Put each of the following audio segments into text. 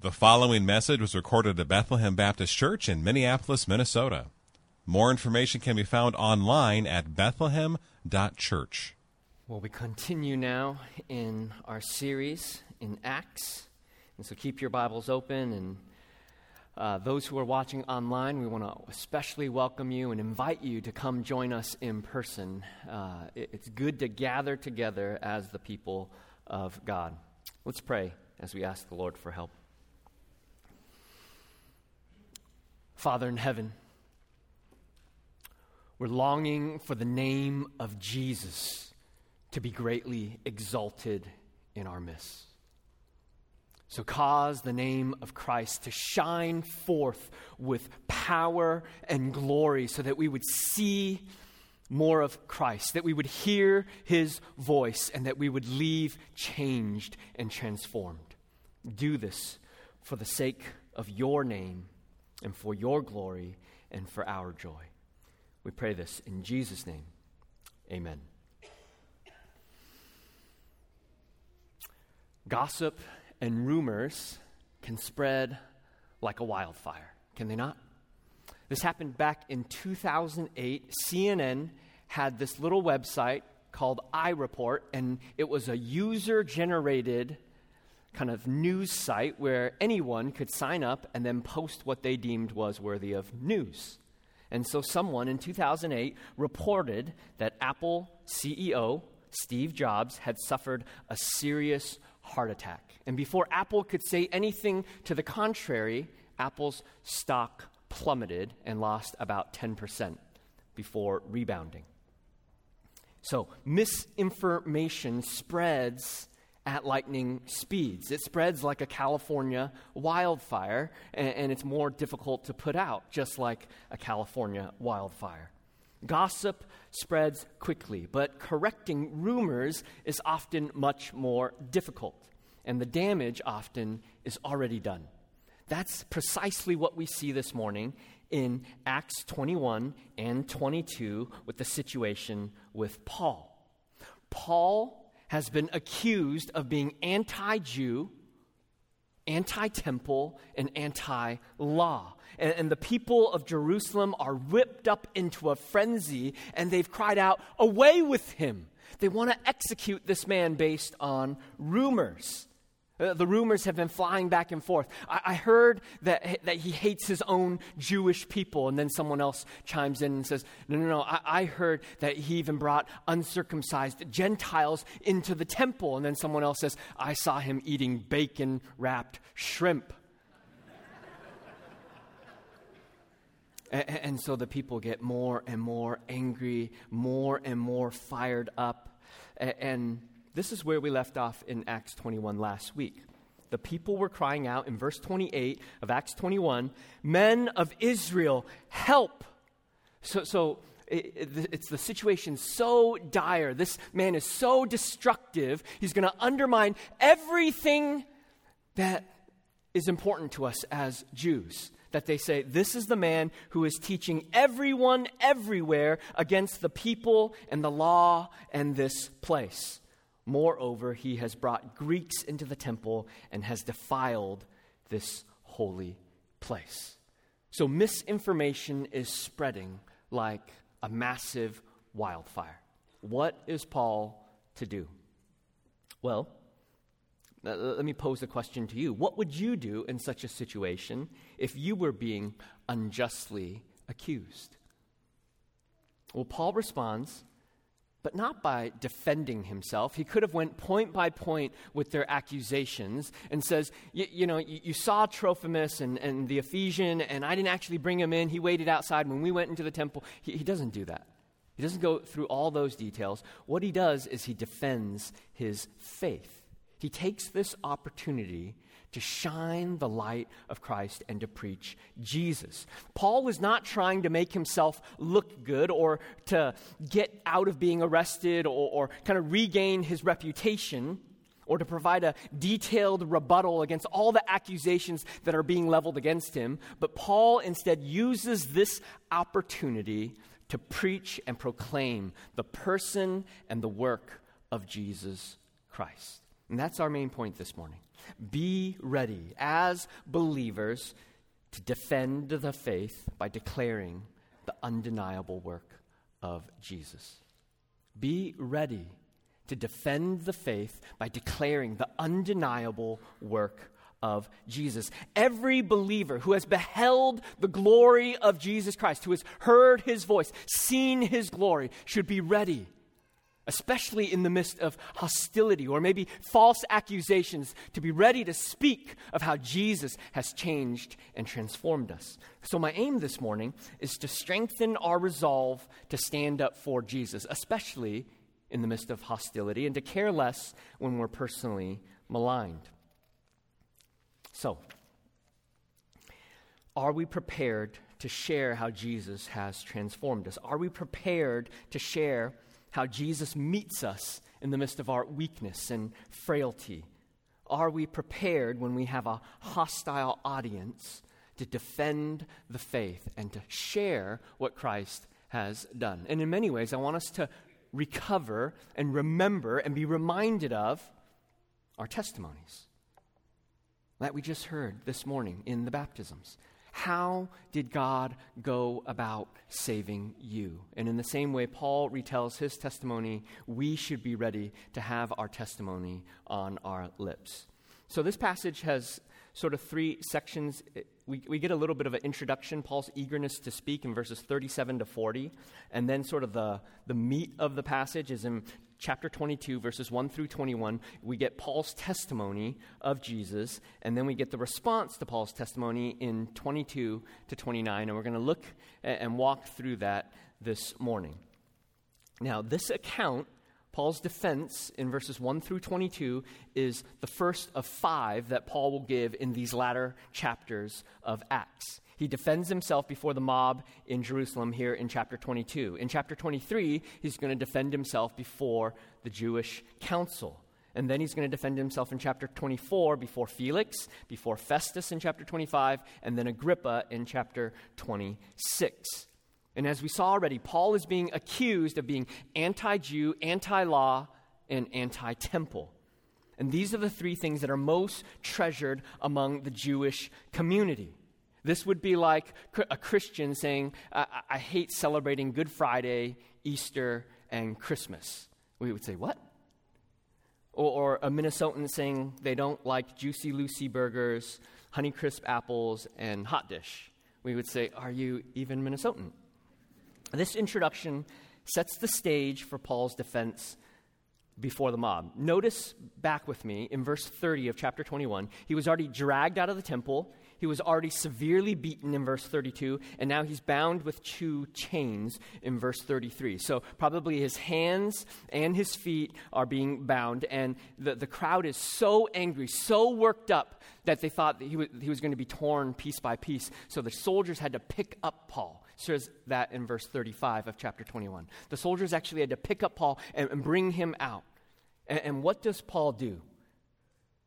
The following message was recorded at Bethlehem Baptist Church in Minneapolis, Minnesota. More information can be found online at bethlehem.church. Well, we continue now in our series in Acts. And so keep your Bibles open. And uh, those who are watching online, we want to especially welcome you and invite you to come join us in person. Uh, it, it's good to gather together as the people of God. Let's pray as we ask the Lord for help. Father in heaven, we're longing for the name of Jesus to be greatly exalted in our midst. So cause the name of Christ to shine forth with power and glory so that we would see more of Christ, that we would hear his voice, and that we would leave changed and transformed. Do this for the sake of your name and for your glory and for our joy. We pray this in Jesus' name. Amen. Gossip and rumors can spread like a wildfire, can they not? This happened back in 2008. CNN had this little website called iReport, and it was a user generated kind of news site where anyone could sign up and then post what they deemed was worthy of news. And so someone in 2008 reported that Apple CEO Steve Jobs had suffered a serious heart attack. And before Apple could say anything to the contrary, Apple's stock plummeted and lost about 10% before rebounding. So, misinformation spreads at lightning speeds. It spreads like a California wildfire, and, and, it's more difficult to put out, just like a California wildfire. Gossip spreads quickly, but correcting rumors is often much more difficult, and the damage often is already done. That's precisely what we see this morning in Acts 21 and 22 with the situation with Paul. Paul has been accused of being anti Jew, anti temple, and anti law. And, and, the people of Jerusalem are whipped up into a frenzy and they've cried out, Away with him! They want to execute this man based on rumors. Uh, the rumors have been flying back and forth. I, I, heard that, that he hates his own Jewish people, and then someone else chimes in and says, No, no, no, I, I heard that he even brought uncircumcised Gentiles into the temple. And then someone else says, I saw him eating bacon wrapped shrimp. and, and so the people get more and more angry, more and more fired up. and, and this is where we left off in Acts 21 last week. The people were crying out in verse 28 of Acts 21 Men of Israel, help! So, so it, it's the situation so dire. This man is so destructive. He's going to undermine everything that is important to us as Jews. That they say, this is the man who is teaching everyone everywhere against the people and the law and this place. Moreover, he has brought Greeks into the temple and has defiled this holy place. So misinformation is spreading like a massive wildfire. What is Paul to do? Well, let me pose a question to you. What would you do in such a situation if you were being unjustly accused? Well, Paul responds but not by defending himself. He could have went point by point with their accusations and says, you know, you, saw Trophimus and, and the Ephesian, and I didn't actually bring him in. He waited outside when we went into the temple. He, he doesn't do that. He doesn't go through all those details. What he does is he defends his faith. He takes this opportunity to shine the light of Christ and to preach Jesus. Paul was not trying to make himself look good or to get out of being arrested or, or kind of regain his reputation or to provide a detailed rebuttal against all the accusations that are being leveled against him. But Paul instead uses this opportunity to preach and proclaim the person and the work of Jesus Christ. And that's our main point this morning. Be ready as believers to defend the faith by declaring the undeniable work of Jesus. Be ready to defend the faith by declaring the undeniable work of Jesus. Every believer who has beheld the glory of Jesus Christ, who has heard his voice, seen his glory, should be ready especially in the midst of hostility or maybe false accusations, to be ready to speak of how Jesus has changed and transformed us. So, my aim this morning is to strengthen our resolve to stand up for Jesus, especially in the midst of hostility, and to care less when we're personally maligned. So, are we prepared to share how Jesus has transformed us? Are we prepared to share? How Jesus meets us in the midst of our weakness and frailty? Are we prepared when we have a hostile audience to defend the faith and to share what Christ has done? And in many ways, I want us to recover and remember and be reminded of our testimonies that we just heard this morning in the baptisms. How did God go about saving you? And in the same way Paul retells his testimony, we should be ready to have our testimony on our lips. So this passage has sort of three sections. We, we get a little bit of an introduction, Paul's eagerness to speak in verses 37 to 40. And then, sort of, the, the meat of the passage is in chapter 22, verses 1 through 21, we get Paul's testimony of Jesus, and then we get the response to Paul's testimony in 22 to 29, and we're going to look and walk through that this morning. Now, this account, Paul's defense in verses 1 through 22, is the first of five that Paul will give in these latter chapters of Acts. He defends himself before the mob in Jerusalem here in chapter 22. In chapter 23, he's going to defend himself before the Jewish council. And then he's going to defend himself in chapter 24 before Felix, before Festus in chapter 25, and then Agrippa in chapter 26. And as we saw already, Paul is being accused of being anti Jew, anti law, and anti temple. And these are the three things that are most treasured among the Jewish community. This would be like a Christian saying, I, I hate celebrating Good Friday, Easter, and Christmas. We would say, What? Or, or, a Minnesotan saying they don't like Juicy Lucy burgers, Honeycrisp apples, and hot dish. We would say, Are you even Minnesotan? This introduction sets the stage for Paul's defense before the mob. Notice back with me in verse 30 of chapter 21. He was already dragged out of the temple. He was already severely beaten in verse 32, and now he's bound with two chains in verse 33. So, probably his hands and his feet are being bound, and the, the crowd is so angry, so worked up, that they thought that he, was, he was going to be torn piece by piece. So, the soldiers had to pick up Paul. Says that in verse 35 of chapter 21. The soldiers actually had to pick up Paul and, and bring him out. And, and what does Paul do?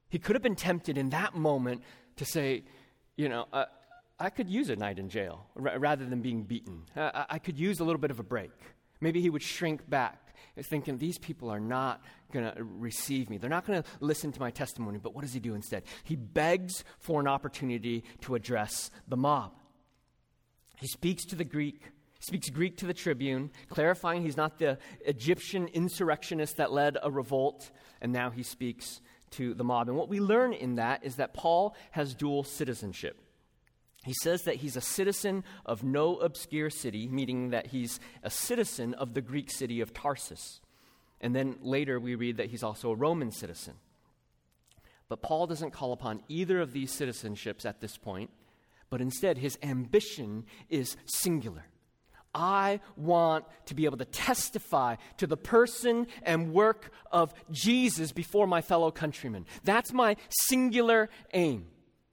He could have been tempted in that moment to say, you know, uh, I could use a night in jail r- rather than being beaten. Uh, I could use a little bit of a break. Maybe he would shrink back, thinking, these people are not going to receive me. They're not going to listen to my testimony. But what does he do instead? He begs for an opportunity to address the mob. He speaks to the Greek, speaks Greek to the tribune, clarifying he's not the Egyptian insurrectionist that led a revolt, and now he speaks to the mob. And what we learn in that is that Paul has dual citizenship. He says that he's a citizen of no obscure city, meaning that he's a citizen of the Greek city of Tarsus. And then later we read that he's also a Roman citizen. But Paul doesn't call upon either of these citizenships at this point, but instead his ambition is singular. I want to be able to testify to the person and work of Jesus before my fellow countrymen. That's my singular aim.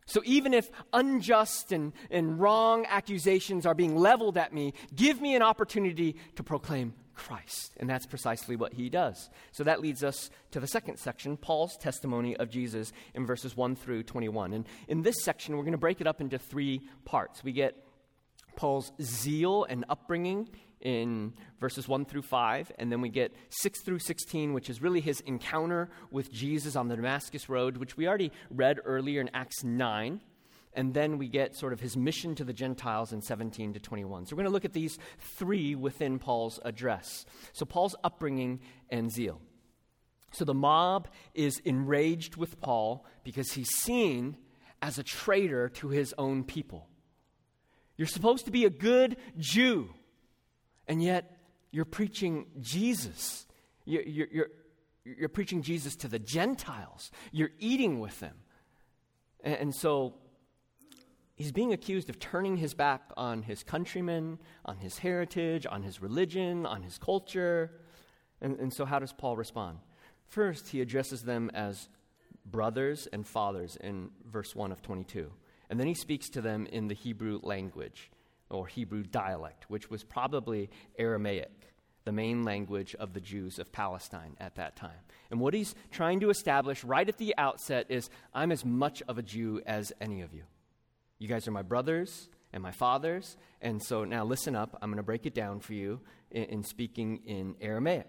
So even if unjust and, and wrong accusations are being leveled at me, give me an opportunity to proclaim Christ. And that's precisely what he does. So that leads us to the second section, Paul's testimony of Jesus in verses 1 through 21. And in this section, we're going to break it up into three parts. We get Paul's zeal and upbringing in verses 1 through 5, and then we get 6 through 16, which is really his encounter with Jesus on the Damascus Road, which we already read earlier in Acts 9. And then we get sort of his mission to the Gentiles in 17 to 21. So we're going to look at these three within Paul's address. So, Paul's upbringing and zeal. So, the mob is enraged with Paul because he's seen as a traitor to his own people. You're supposed to be a good Jew and yet you're preaching Jesus. You're, you're, you're, preaching Jesus to the Gentiles. You're eating with them. And, and so he's being accused of turning his back on his countrymen, on his heritage, on his religion, on his culture. And, and so, how does Paul respond? First, he addresses them as brothers and fathers in verse 1 of 22. And then he speaks to them in the Hebrew language or Hebrew dialect, which was probably Aramaic, the main language of the Jews of Palestine at that time. And what he's trying to establish right at the outset is I'm as much of a Jew as any of you. You guys are my brothers and my fathers. And so now listen up. I'm going to break it down for you in, in speaking in Aramaic.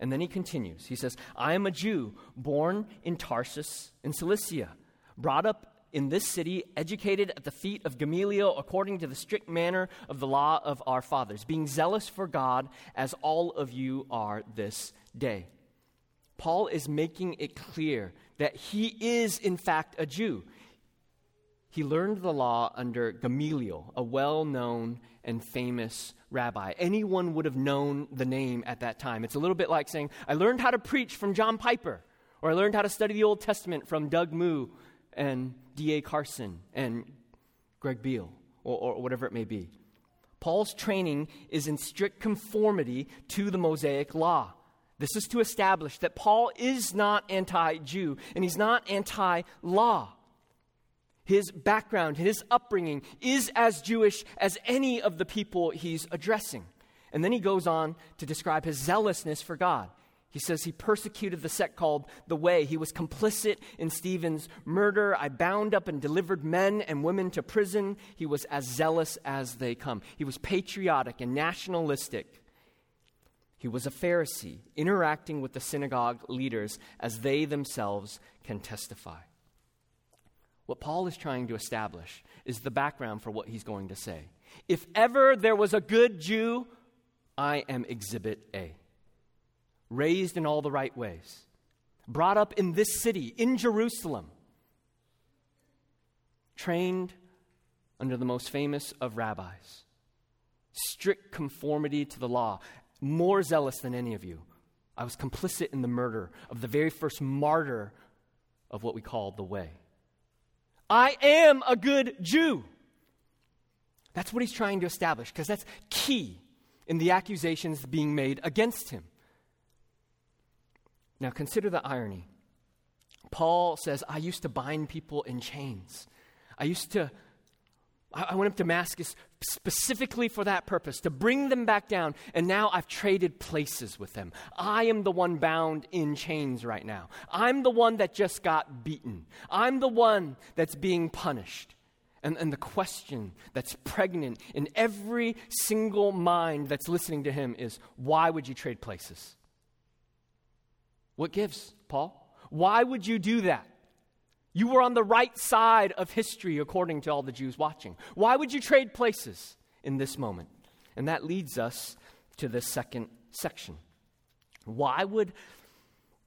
And then he continues. He says, I am a Jew born in Tarsus in Cilicia, brought up in this city, educated at the feet of Gamaliel according to the strict manner of the law of our fathers, being zealous for God as all of you are this day. Paul is making it clear that he is, in fact, a Jew. He learned the law under Gamaliel, a well known and famous rabbi. Anyone would have known the name at that time. It's a little bit like saying, I learned how to preach from John Piper, or I learned how to study the Old Testament from Doug Moo and D.A. Carson and Greg Beale, or, or whatever it may be. Paul's training is in strict conformity to the Mosaic law. This is to establish that Paul is not anti Jew and he's not anti law. His background, his upbringing is as Jewish as any of the people he's addressing. And then he goes on to describe his zealousness for God. He says he persecuted the sect called the Way. He was complicit in Stephen's murder. I bound up and delivered men and women to prison. He was as zealous as they come. He was patriotic and nationalistic. He was a Pharisee, interacting with the synagogue leaders as they themselves can testify. What Paul is trying to establish is the background for what he's going to say. If ever there was a good Jew, I am exhibit A raised in all the right ways, brought up in this city, in Jerusalem, trained under the most famous of rabbis, strict conformity to the law, more zealous than any of you. I was complicit in the murder of the very first martyr of what we call the way. I am a good Jew. That's what he's trying to establish because that's key in the accusations being made against him. Now, consider the irony. Paul says, I used to bind people in chains. I used to, I went up to Damascus specifically for that purpose, to bring them back down, and now I've traded places with them. I am the one bound in chains right now. I'm the one that just got beaten. I'm the one that's being punished. And, and the question that's pregnant in every single mind that's listening to him is why would you trade places? What gives, Paul? Why would you do that? You were on the right side of history, according to all the Jews watching. Why would you trade places in this moment? And that leads us to the second section. Why would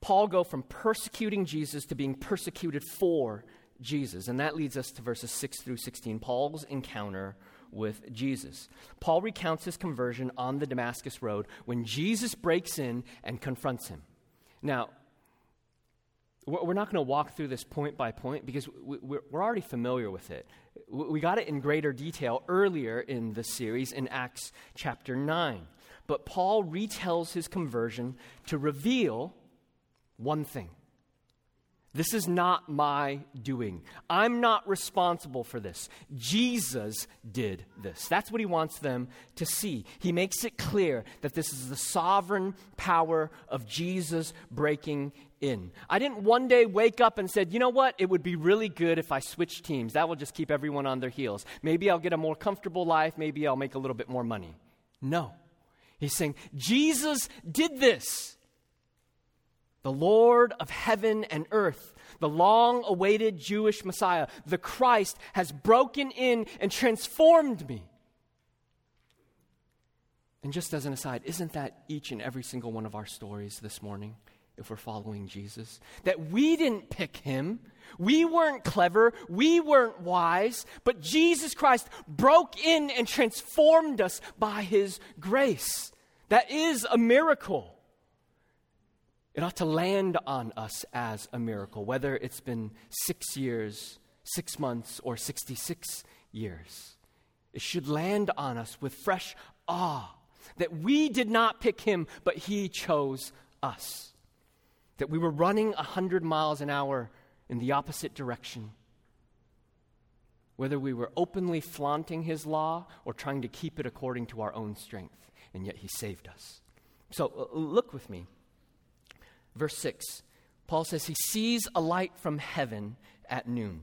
Paul go from persecuting Jesus to being persecuted for Jesus? And that leads us to verses 6 through 16, Paul's encounter with Jesus. Paul recounts his conversion on the Damascus Road when Jesus breaks in and confronts him. Now, we're not going to walk through this point by point because we're already familiar with it. We got it in greater detail earlier in the series in Acts chapter 9. But Paul retells his conversion to reveal one thing This is not my doing. I'm not responsible for this. Jesus did this. That's what he wants them to see. He makes it clear that this is the sovereign power of Jesus breaking in. I didn't one day wake up and said, "You know what? It would be really good if I switched teams. That will just keep everyone on their heels. Maybe I'll get a more comfortable life, maybe I'll make a little bit more money." No. He's saying, "Jesus did this." The Lord of heaven and earth, the long awaited Jewish Messiah, the Christ, has broken in and transformed me. And just as an aside, isn't that each and every single one of our stories this morning, if we're following Jesus? That we didn't pick him, we weren't clever, we weren't wise, but Jesus Christ broke in and transformed us by his grace. That is a miracle. It ought to land on us as a miracle, whether it's been six years, six months, or 66 years. It should land on us with fresh awe that we did not pick him, but he chose us. That we were running 100 miles an hour in the opposite direction. Whether we were openly flaunting his law or trying to keep it according to our own strength, and yet he saved us. So uh, look with me Verse 6, Paul says he sees a light from heaven at noon.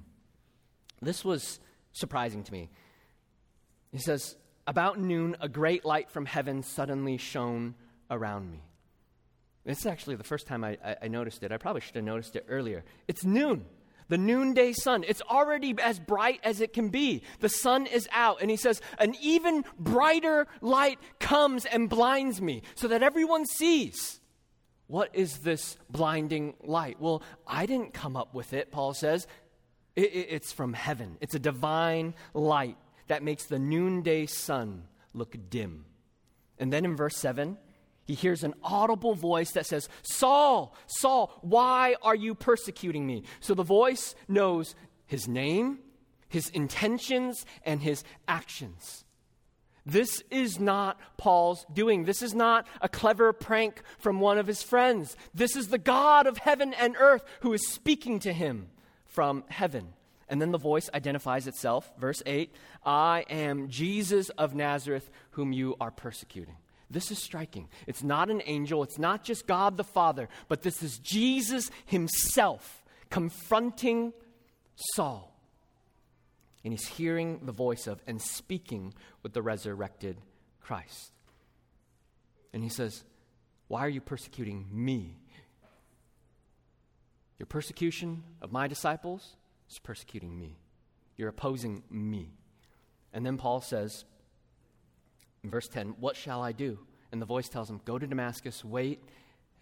This was surprising to me. He says, About noon, a great light from heaven suddenly shone around me. This is actually the first time I, I, I noticed it. I probably should have noticed it earlier. It's noon the noonday sun. It's already as bright as it can be. The sun is out, and he says, An even brighter light comes and blinds me so that everyone sees. What is this blinding light? Well, I didn't come up with it, Paul says. It, it, it's from heaven. It's a divine light that makes the noonday sun look dim. And then in verse 7, he hears an audible voice that says, Saul, Saul, why are you persecuting me? So the voice knows his name, his intentions, and his actions. This is not Paul's doing. This is not a clever prank from one of his friends. This is the God of heaven and earth who is speaking to him from heaven. And then the voice identifies itself. Verse 8 I am Jesus of Nazareth, whom you are persecuting. This is striking. It's not an angel, it's not just God the Father, but this is Jesus himself confronting Saul and he's hearing the voice of and speaking with the resurrected Christ. And he says, Why are you persecuting me? Your persecution of my disciples is persecuting me. You're opposing me. And then Paul says, in verse 10, What shall I do? And the voice tells him, Go to Damascus, wait,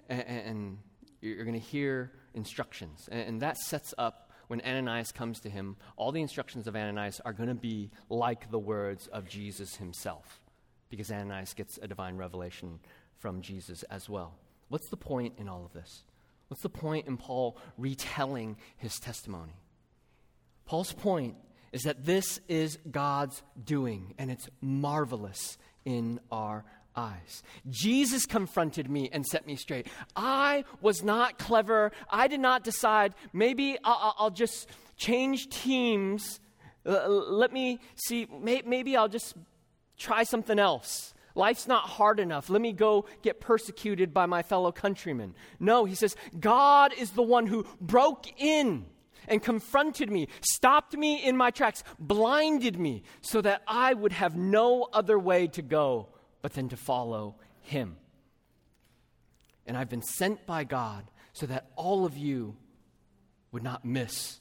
and, and you're going to hear instructions. And, and that sets up when Ananias comes to him, all the instructions of Ananias are going to be like the words of Jesus himself, because Ananias gets a divine revelation from Jesus as well. What's the point in all of this? What's the point in Paul retelling his testimony? Paul's point is that this is God's doing, and it's marvelous in our eyes. Jesus confronted me and set me straight. I was not clever. I did not decide, maybe I'll, I'll just change teams. Let me see, maybe I'll just try something else. Life's not hard enough. Let me go get persecuted by my fellow countrymen. No, he says, God is the one who broke in and confronted me, stopped me in my tracks, blinded me, so that I would have no other way to go but then to follow Him. And I've been sent by God so that all of you would not miss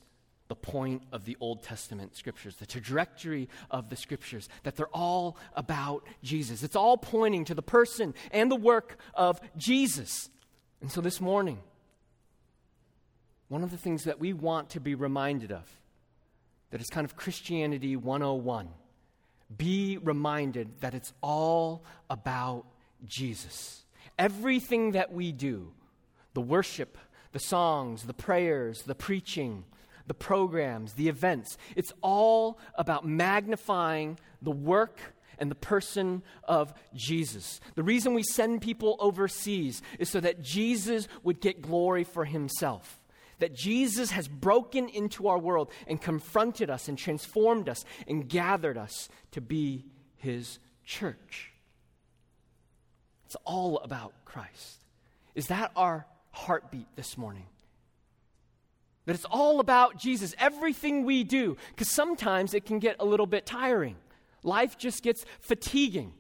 the point of the Old Testament scriptures, the trajectory of the scriptures, that they're all about Jesus. It's all pointing to the person and the work of Jesus. And so this morning, one of the things that we want to be reminded of, that is kind of Christianity 101 be reminded that it's all about Jesus. Everything that we do, the worship, the songs, the prayers, the preaching, the programs, the events, it's all about magnifying the work and the person of Jesus. The reason we send people overseas is so that Jesus would get glory for himself. That Jesus has broken into our world and confronted us and transformed us and gathered us to be his church. It's all about Christ. Is that our heartbeat this morning? That it's all about Jesus, everything we do, because sometimes it can get a little bit tiring. Life just gets fatiguing.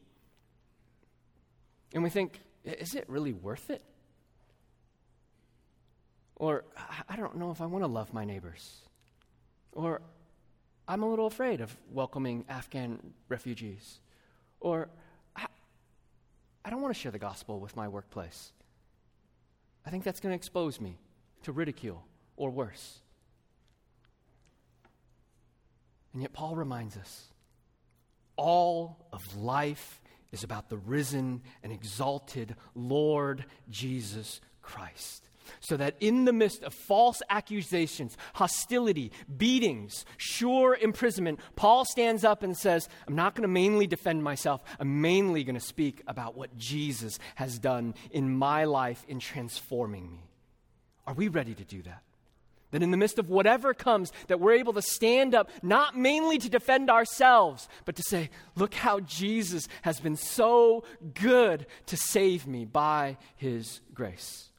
And we think, is it really worth it? Or, I don't know if I want to love my neighbors. Or, I'm a little afraid of welcoming Afghan refugees. Or, I, I don't want to share the gospel with my workplace. I think that's going to expose me to ridicule or worse. And yet, Paul reminds us all of life is about the risen and exalted Lord Jesus Christ so that in the midst of false accusations, hostility, beatings, sure imprisonment, Paul stands up and says, I'm not going to mainly defend myself. I'm mainly going to speak about what Jesus has done in my life in transforming me. Are we ready to do that? That in the midst of whatever comes, that we're able to stand up, not mainly to defend ourselves, but to say, look how Jesus has been so good to save me by his grace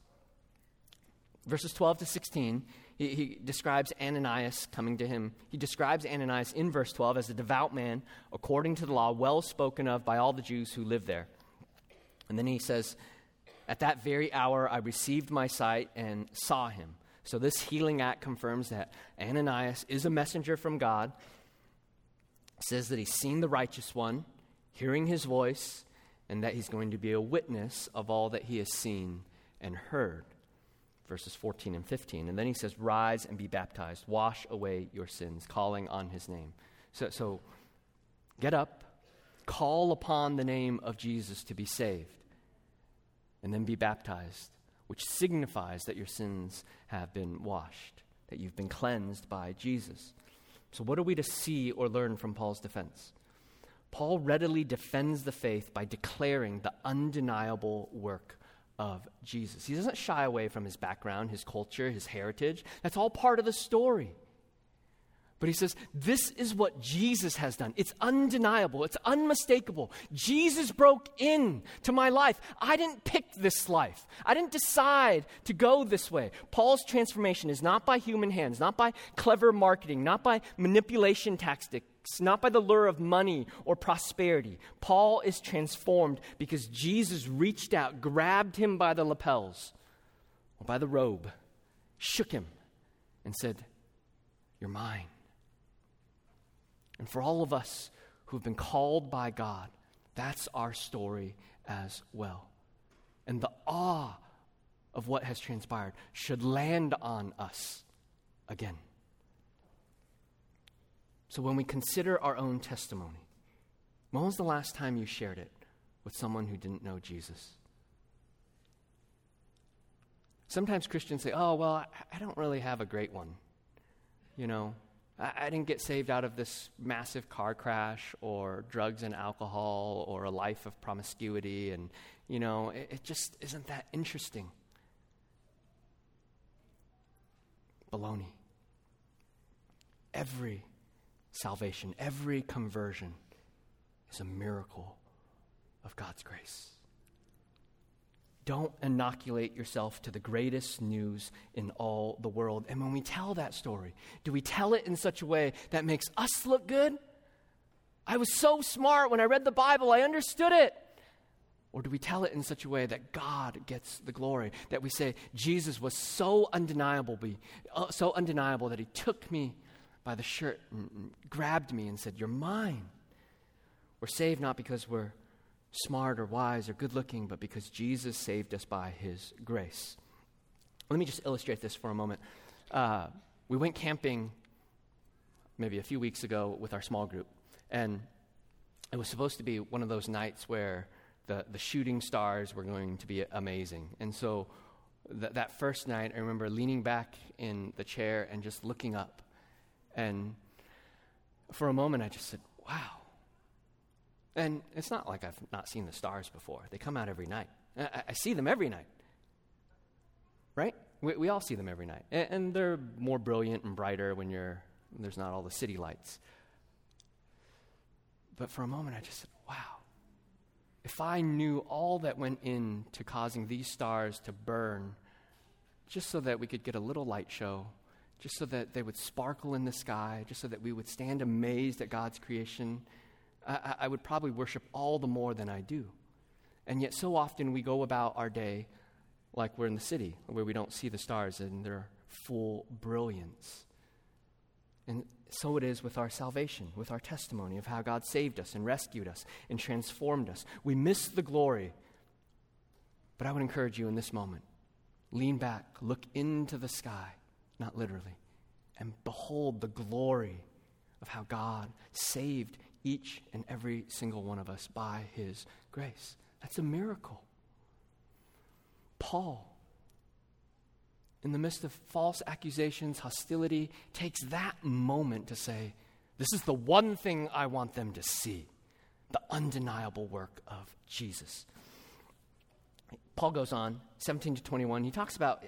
verses 12 to 16, he, he, describes Ananias coming to him. He describes Ananias in verse 12 as a devout man, according to the law, well spoken of by all the Jews who live there. And then he says, At that very hour I received my sight and saw him. So this healing act confirms that Ananias is a messenger from God. It says that he's seen the righteous one, hearing his voice, and that he's going to be a witness of all that he has seen and heard verses 14 and 15. And then he says, Rise and be baptized, wash away your sins, calling on his name. So, so get up, call upon the name of Jesus to be saved, and then be baptized, which signifies that your sins have been washed, that you've been cleansed by Jesus. So, what are we to see or learn from Paul's defense? Paul readily defends the faith by declaring the undeniable work of Jesus. He doesn't shy away from his background, his culture, his heritage. That's all part of the story. But he says, This is what Jesus has done. It's undeniable, it's unmistakable. Jesus broke in to my life. I didn't pick this life, I didn't decide to go this way. Paul's transformation is not by human hands, not by clever marketing, not by manipulation not by the lure of money or prosperity. Paul is transformed because Jesus reached out, grabbed him by the lapels or by the robe, shook him, and said, You're mine. And for all of us who've been called by God, that's our story as well. And the awe of what has transpired should land on us again. So when we consider our own testimony, when was the last time you shared it with someone who didn't know Jesus? Sometimes Christians say, oh, well, I, don't really have a great one. You know, I, I didn't get saved out of this massive car crash or drugs and alcohol or a life of promiscuity. And, you know, it, it just isn't that interesting. Baloney. Every salvation, every conversion is a miracle of God's grace. Don't inoculate yourself to the greatest news in all the world. And when we tell that story, do we tell it in such a way that makes us look good? I was so smart when I read the Bible, I understood it. Or do we tell it in such a way that God gets the glory? That we say, Jesus was so undeniable, uh, so undeniable that he took me by the shirt and, grabbed me and said, You're mine. We're saved not because we're smart or wise or good looking, but because Jesus saved us by his grace. Let me just illustrate this for a moment. Uh, we went camping maybe a few weeks ago with our small group, and it was supposed to be one of those nights where the, the shooting stars were going to be amazing. And so th- that first night, I remember leaning back in the chair and just looking up and for a moment, I just said, wow. And it's not like I've not seen the stars before, they come out every night. I, I see them every night. Right? We, we all see them every night. And, and they're more brilliant and brighter when you're, there's not all the city lights. But for a moment, I just said, wow. If I knew all that went into causing these stars to burn just so that we could get a little light show, just so that they would sparkle in the sky, just so that we would stand amazed at God's creation, I, I would probably worship all the more than I do. And yet, so often we go about our day like we're in the city where we don't see the stars in their full brilliance. And so it is with our salvation, with our testimony of how God saved us and rescued us and transformed us. We miss the glory. But I would encourage you in this moment lean back, look into the sky, not literally, and behold the glory of how God saved each and every single one of us by his grace. That's a miracle. Paul, in the midst of false accusations, hostility, takes that moment to say, This is the one thing I want them to see the undeniable work of Jesus. Paul goes on, 17 to 21. He talks about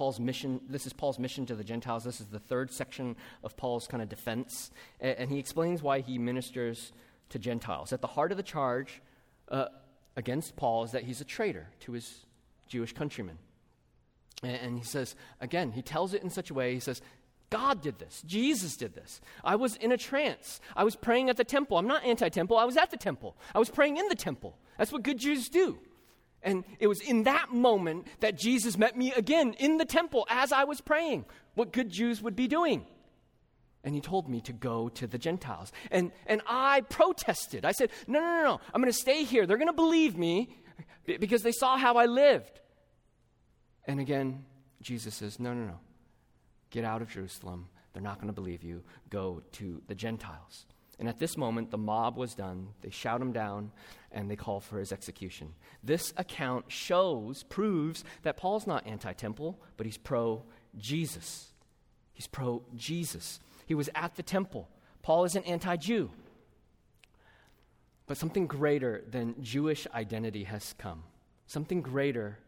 Paul's mission. This is Paul's mission to the Gentiles. This is the third section of Paul's kind of defense. And, he explains why he ministers to Gentiles. At the heart of the charge uh, against Paul is that he's a traitor to his Jewish countrymen. And, and he says, again, he tells it in such a way, he says, God did this. Jesus did this. I was in a trance. I was praying at the temple. I'm not anti temple. I was at the temple. I was praying in the temple. That's what good Jews do. And it was in that moment that Jesus met me again in the temple as I was praying, what good Jews would be doing. And he told me to go to the Gentiles. And, and I protested. I said, No, no, no, no. I'm going to stay here. They're going to believe me because they saw how I lived. And again, Jesus says, No, no, no. Get out of Jerusalem. They're not going to believe you. Go to the Gentiles. And at this moment, the mob was done. They shout him down and they call for his execution. This account shows, proves that Paul's not anti temple, but he's pro Jesus. He's pro Jesus. He was at the temple. Paul isn't anti Jew. But something greater than Jewish identity has come. Something greater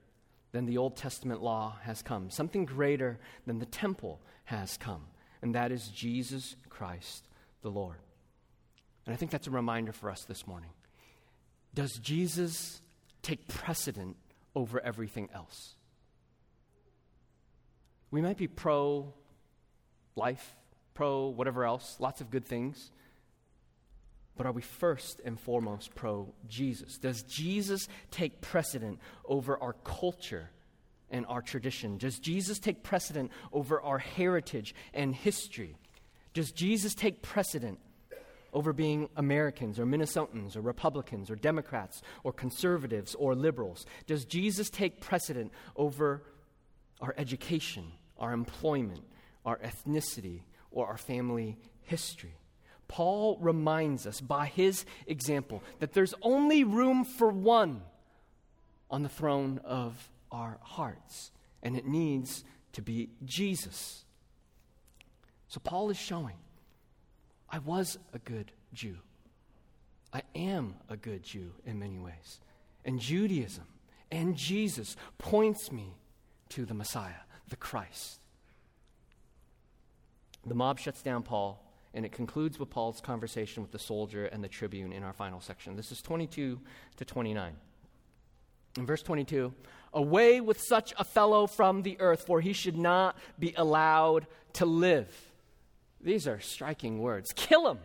than the Old Testament law has come. Something greater than the temple has come. And that is Jesus Christ the Lord. And I think that's a reminder for us this morning. Does Jesus take precedent over everything else? We might be pro life, pro whatever else, lots of good things. But are we first and foremost pro Jesus? Does Jesus take precedent over our culture and our tradition? Does Jesus take precedent over our heritage and history? Does Jesus take precedent over being Americans or Minnesotans or Republicans or Democrats or conservatives or liberals? Does Jesus take precedent over our education, our employment, our ethnicity, or our family history? Paul reminds us by his example that there's only room for one on the throne of our hearts, and it needs to be Jesus. So Paul is showing I was a good Jew. I am a good Jew in many ways. And Judaism and Jesus points me to the Messiah, the Christ. The mob shuts down Paul, and it concludes with Paul's conversation with the soldier and the tribune in our final section. This is 22 to 29. In verse 22, away with such a fellow from the earth, for he should not be allowed to live. These are striking words. Kill him.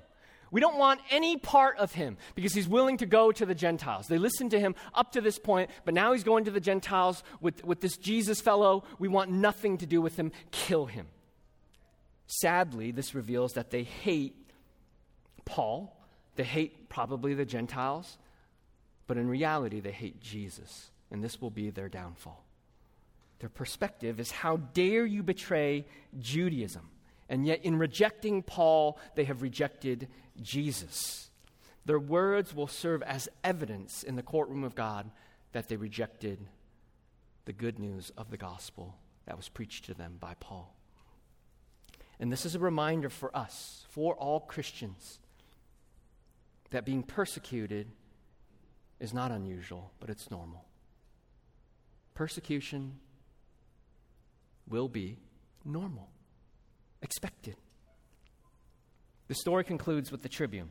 We don't want any part of him because he's willing to go to the Gentiles. They listened to him up to this point, but now he's going to the Gentiles with, with this Jesus fellow. We want nothing to do with him. Kill him. Sadly, this reveals that they hate Paul. They hate probably the Gentiles, but in reality, they hate Jesus, and this will be their downfall. Their perspective is how dare you betray Judaism? And yet, in rejecting Paul, they have rejected Jesus. Their words will serve as evidence in the courtroom of God that they rejected the good news of the gospel that was preached to them by Paul. And this is a reminder for us, for all Christians, that being persecuted is not unusual, but it's normal. Persecution, will be normal, expected. The story concludes with the tribune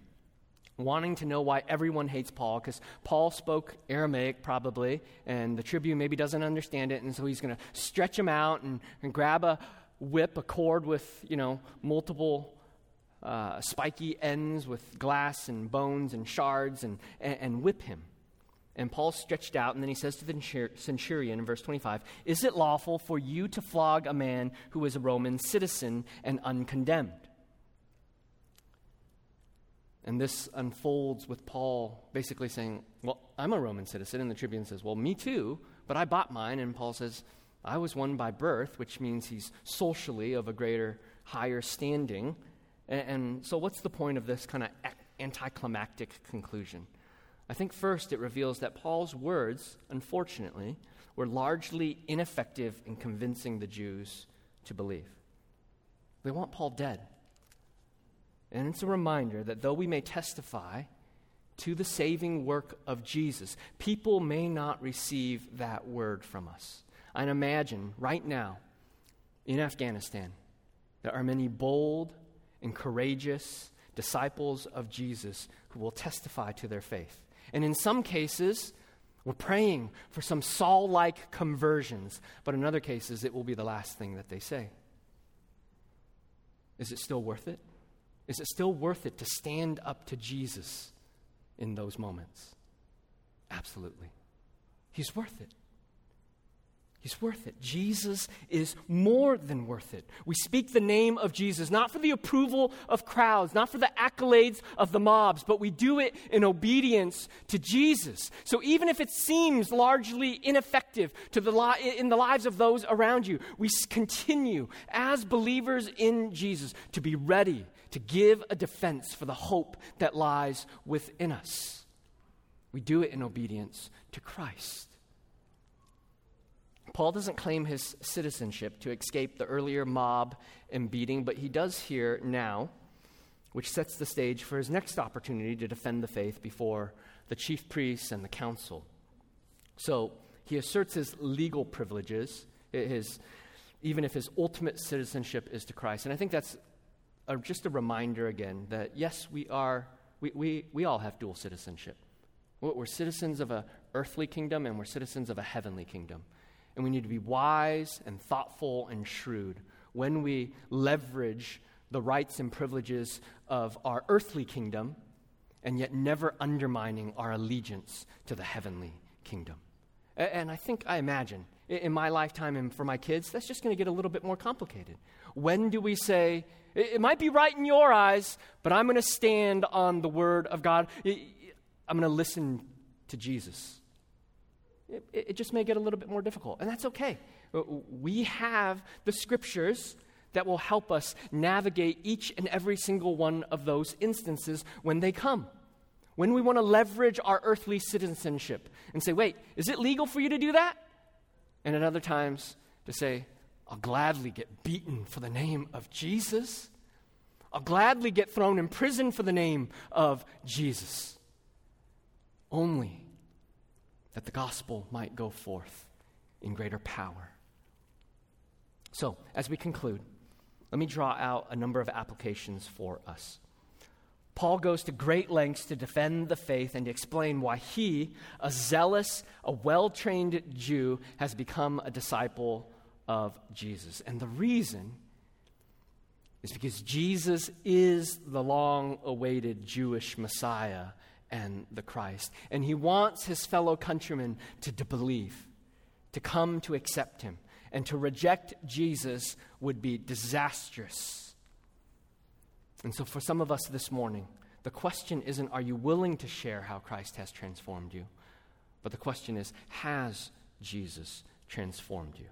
wanting to know why everyone hates Paul because Paul spoke Aramaic probably, and the tribune maybe doesn't understand it, and so he's going to stretch him out and, and grab a whip, a cord with, you know, multiple uh, spiky ends with glass and bones and shards and, and, and whip him. And Paul stretched out, and then he says to the centurion in verse 25 Is it lawful for you to flog a man who is a Roman citizen and uncondemned? And this unfolds with Paul basically saying, Well, I'm a Roman citizen. And the tribune says, Well, me too, but I bought mine. And Paul says, I was one by birth, which means he's socially of a greater, higher standing. And, and so, what's the point of this kind of anticlimactic conclusion? I think first it reveals that Paul's words, unfortunately, were largely ineffective in convincing the Jews to believe. They want Paul dead. And it's a reminder that though we may testify to the saving work of Jesus, people may not receive that word from us. And imagine right now in Afghanistan, there are many bold and courageous disciples of Jesus who will testify to their faith. And in some cases, we're praying for some Saul like conversions, but in other cases, it will be the last thing that they say. Is it still worth it? Is it still worth it to stand up to Jesus in those moments? Absolutely. He's worth it. He's worth it. Jesus is more than worth it. We speak the name of Jesus, not for the approval of crowds, not for the accolades of the mobs, but we do it in obedience to Jesus. So even if it seems largely ineffective to the li- in the lives of those around you, we continue as believers in Jesus to be ready to give a defense for the hope that lies within us. We do it in obedience to Christ. Paul doesn't claim his citizenship to escape the earlier mob and beating, but he does here now, which sets the stage for his next opportunity to defend the faith before the chief priests and the council. So he asserts his legal privileges, his, even if his ultimate citizenship is to Christ. And I think that's a, just a reminder again that yes, we are, we, we, we all have dual citizenship. We're citizens of an earthly kingdom and we're citizens of a heavenly kingdom. And we need to be wise and thoughtful and shrewd when we leverage the rights and privileges of our earthly kingdom and yet never undermining our allegiance to the heavenly kingdom. And I think, I imagine, in my lifetime and for my kids, that's just going to get a little bit more complicated. When do we say, it might be right in your eyes, but I'm going to stand on the word of God? I'm going to listen to Jesus. It, it, just may get a little bit more difficult, and that's okay. Uh, we have the scriptures that will help us navigate each and every single one of those instances when they come. When we want to leverage our earthly citizenship and say, wait, is it legal for you to do that? And at other times to say, I'll gladly get beaten for the name of Jesus. I'll gladly get thrown in prison for the name of Jesus. Only that the gospel might go forth in greater power. So, as we conclude, let me draw out a number of applications for us. Paul goes to great lengths to defend the faith and to explain why he, a zealous, a well trained Jew, has become a disciple of Jesus. And the reason is because Jesus is the long awaited Jewish Messiah and the Christ. And he wants his fellow countrymen to, believe, to come to accept him. And to reject Jesus would be disastrous. And so, for some of us this morning, the question isn't, are you willing to share how Christ has transformed you? But the question is, has Jesus transformed you?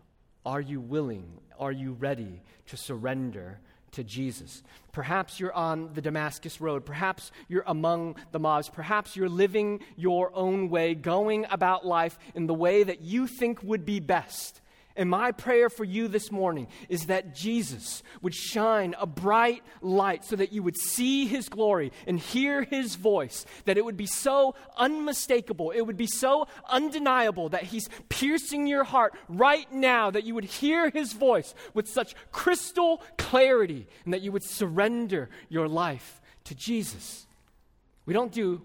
Are you willing? Are you ready to surrender to Jesus. Perhaps you're on the Damascus Road. Perhaps you're among the mobs. Perhaps you're living your own way, going about life in the way that you think would be best. And my prayer for you this morning is that Jesus would shine a bright light so that you would see his glory and hear his voice, that it would be so unmistakable, it would be so undeniable that he's piercing your heart right now, that you would hear his voice with such crystal clarity, and that you would surrender your life to Jesus. We don't do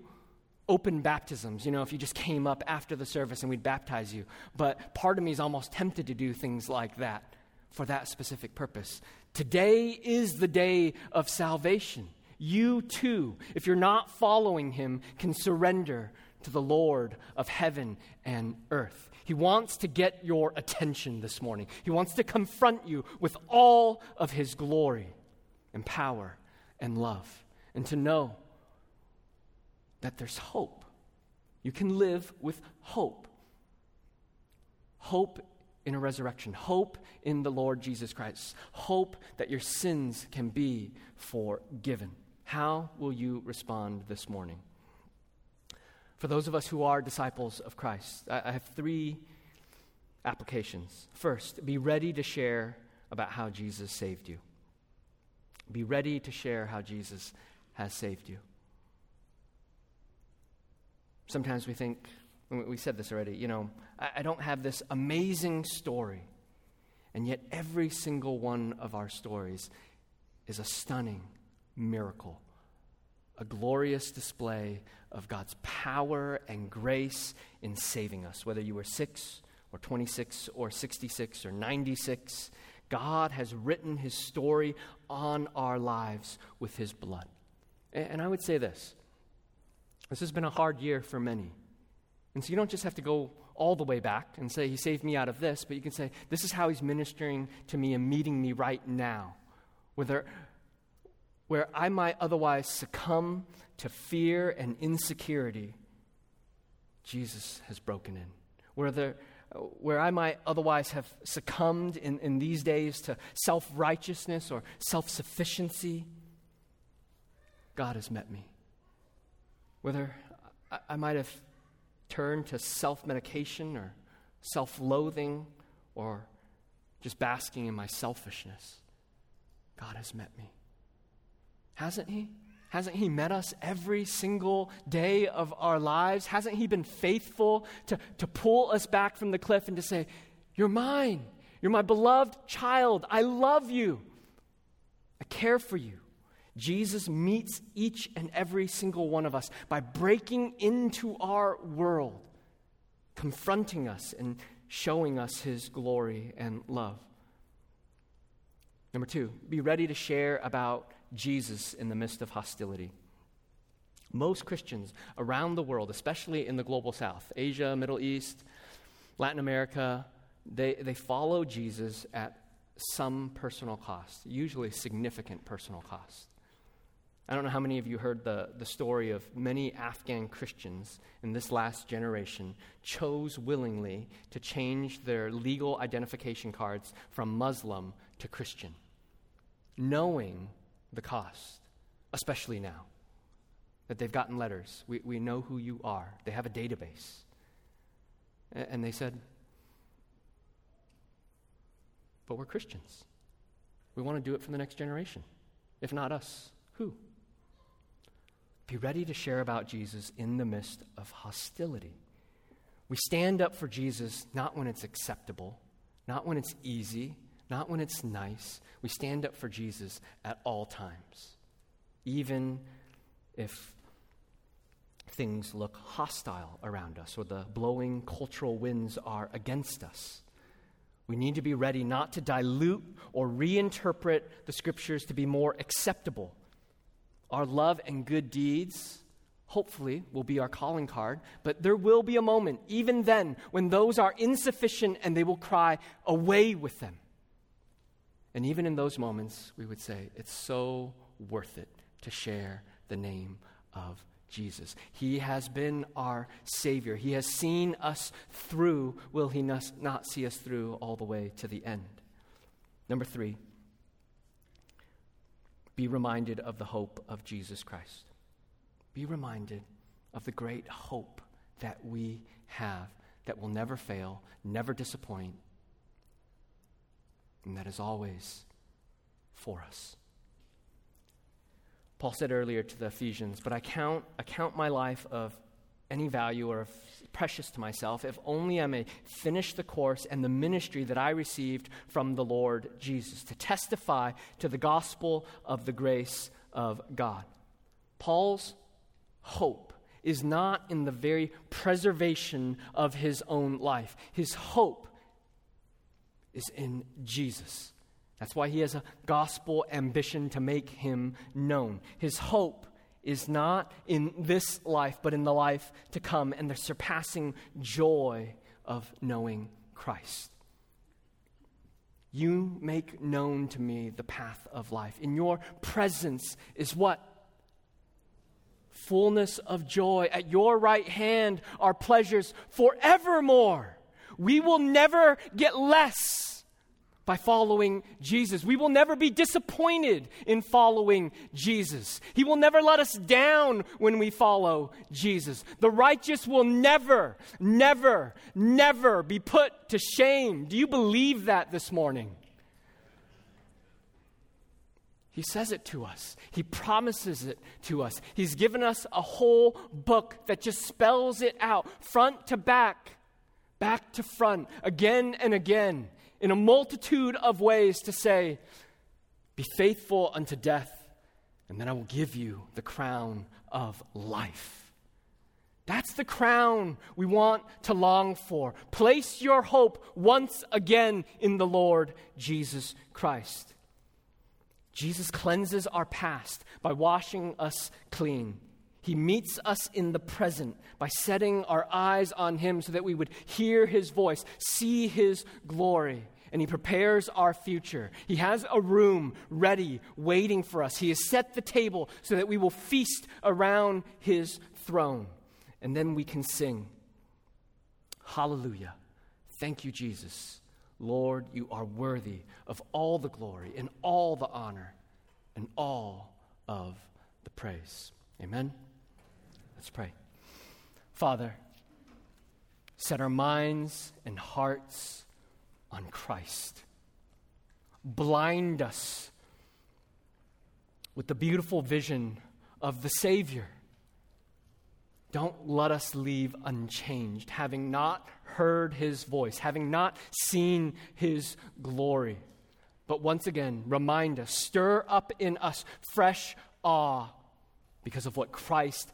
open baptisms, you know, if you just came up after the service and we'd baptize you. But part of me is almost tempted to do things like that for that specific purpose. Today is the day of salvation. You too, if you're not following him, can surrender to the Lord of heaven and earth. He wants to get your attention this morning. He wants to confront you with all of his glory and power and love, and to know that there's hope. You can live with hope. Hope in a resurrection, hope in the Lord Jesus Christ, hope that your sins can be forgiven. How will you respond this morning? For those of us who are disciples of Christ, I have three applications. First, be ready to share about how Jesus saved you. Be ready to share how Jesus has saved you. Sometimes we think, we said this already, you know, I, don't have this amazing story. And yet, every single one of our stories is a stunning miracle, a glorious display of God's power and grace in saving us. Whether you were six or 26 or 66 or 96, God has written his story on our lives with his blood. And I would say this this has been a hard year for many. And so you don't just have to go all the way back and say, He saved me out of this, but you can say, This is how He's ministering to me and meeting me right now. Whether, where I might otherwise succumb to fear and insecurity, Jesus has broken in. Where, there, where I might otherwise have succumbed in, in these days to self righteousness or self sufficiency, God has met me whether I, might have turned to self medication or self loathing or just basking in my selfishness. God has met me. Hasn't He? Hasn't He met us every single day of our lives? Hasn't He been faithful to, to pull us back from the cliff and to say, You're mine. You're my beloved child. I love you. I care for you. Jesus meets each and every single one of us by breaking into our world, confronting us and showing us his glory and love. Number two, be ready to share about Jesus in the midst of hostility. Most Christians around the world, especially in the global south, Asia, Middle East, Latin America, they, they follow Jesus at some personal cost, usually significant personal cost. I don't know how many of you heard the, the story of many Afghan Christians in this last generation chose willingly to change their legal identification cards from Muslim to Christian, knowing the cost, especially now that they've gotten letters. We, we know who you are, they have a database. And they said, But we're Christians. We want to do it for the next generation. If not us, who? Be ready to share about Jesus in the midst of hostility. We stand up for Jesus not when it's acceptable, not when it's easy, not when it's nice. We stand up for Jesus at all times, even if things look hostile around us or the blowing cultural winds are against us. We need to be ready not to dilute or reinterpret the scriptures to be more acceptable our love and good deeds, hopefully, will be our calling card, but there will be a moment, even then, when those are insufficient and they will cry, Away with them. And even in those moments, we would say, It's so worth it to share the name of Jesus. He has been our Savior. He has seen us through. Will He not see us through all the way to the end? Number three, be reminded of the hope of Jesus Christ. Be reminded of the great hope that we have that will never fail, never disappoint, and that is always for us. Paul said earlier to the Ephesians, But I count, I count my life of any value or precious to myself if only I may finish the course and the ministry that I received from the Lord Jesus to testify to the gospel of the grace of God. Paul's hope is not in the very preservation of his own life, his hope is in Jesus. That's why he has a gospel ambition to make him known. His hope is not in this life, but in the life to come and the surpassing joy of knowing Christ. You make known to me the path of life. In your presence is what? Fullness of joy. At your right hand are pleasures forevermore. We will never get less by following Jesus. We will never be disappointed in following Jesus. He will never let us down when we follow Jesus. The righteous will never, never, never be put to shame. Do you believe that this morning? He says it to us. He promises it to us. He's given us a whole book that just spells it out, front to back, back to front, again and again in a multitude of ways to say, Be faithful unto death, and then I will give you the crown of life. That's the crown we want to long for. Place your hope once again in the Lord Jesus Christ. Jesus cleanses our past by washing us clean. He meets us in the present by setting our eyes on Him so that we would hear His voice, see His glory, and He prepares our future. He has a room ready, waiting for us. He has set the table so that we will feast around His throne. And then we can sing, Hallelujah. Thank you, Jesus. Lord, you are worthy of all the glory and all the honor and all of the praise. Amen. Let's pray. Father, set our minds and hearts on Christ. Blind us with the beautiful vision of the Savior. Don't let us leave unchanged, having not heard his voice, having not seen his glory. But once again, remind us, stir up in us fresh awe because of what Christ